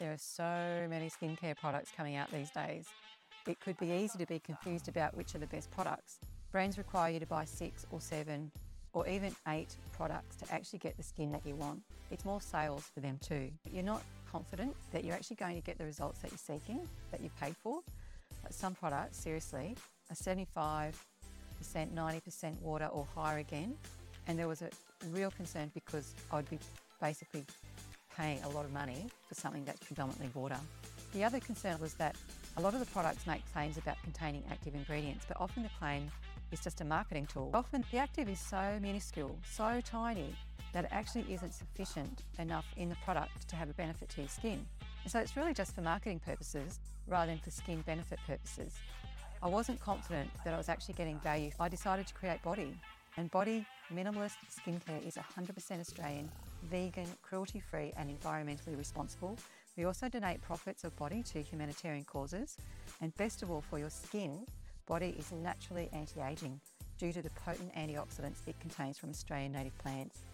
There are so many skincare products coming out these days. It could be easy to be confused about which are the best products. Brands require you to buy six or seven or even eight products to actually get the skin that you want. It's more sales for them too. You're not confident that you're actually going to get the results that you're seeking, that you paid for. But some products, seriously, are 75%, 90% water or higher again. And there was a real concern because I'd be basically paying a lot of money for something that's predominantly water. The other concern was that a lot of the products make claims about containing active ingredients, but often the claim is just a marketing tool. Often the active is so minuscule, so tiny, that it actually isn't sufficient enough in the product to have a benefit to your skin. And so it's really just for marketing purposes rather than for skin benefit purposes. I wasn't confident that I was actually getting value. I decided to create BODI. And BODI Minimalist Skincare is 100% Australian, vegan, cruelty free, and environmentally responsible. We also donate profits of BODI to humanitarian causes. And best of all, for your skin, BODI is naturally anti aging due to the potent antioxidants it contains from Australian native plants.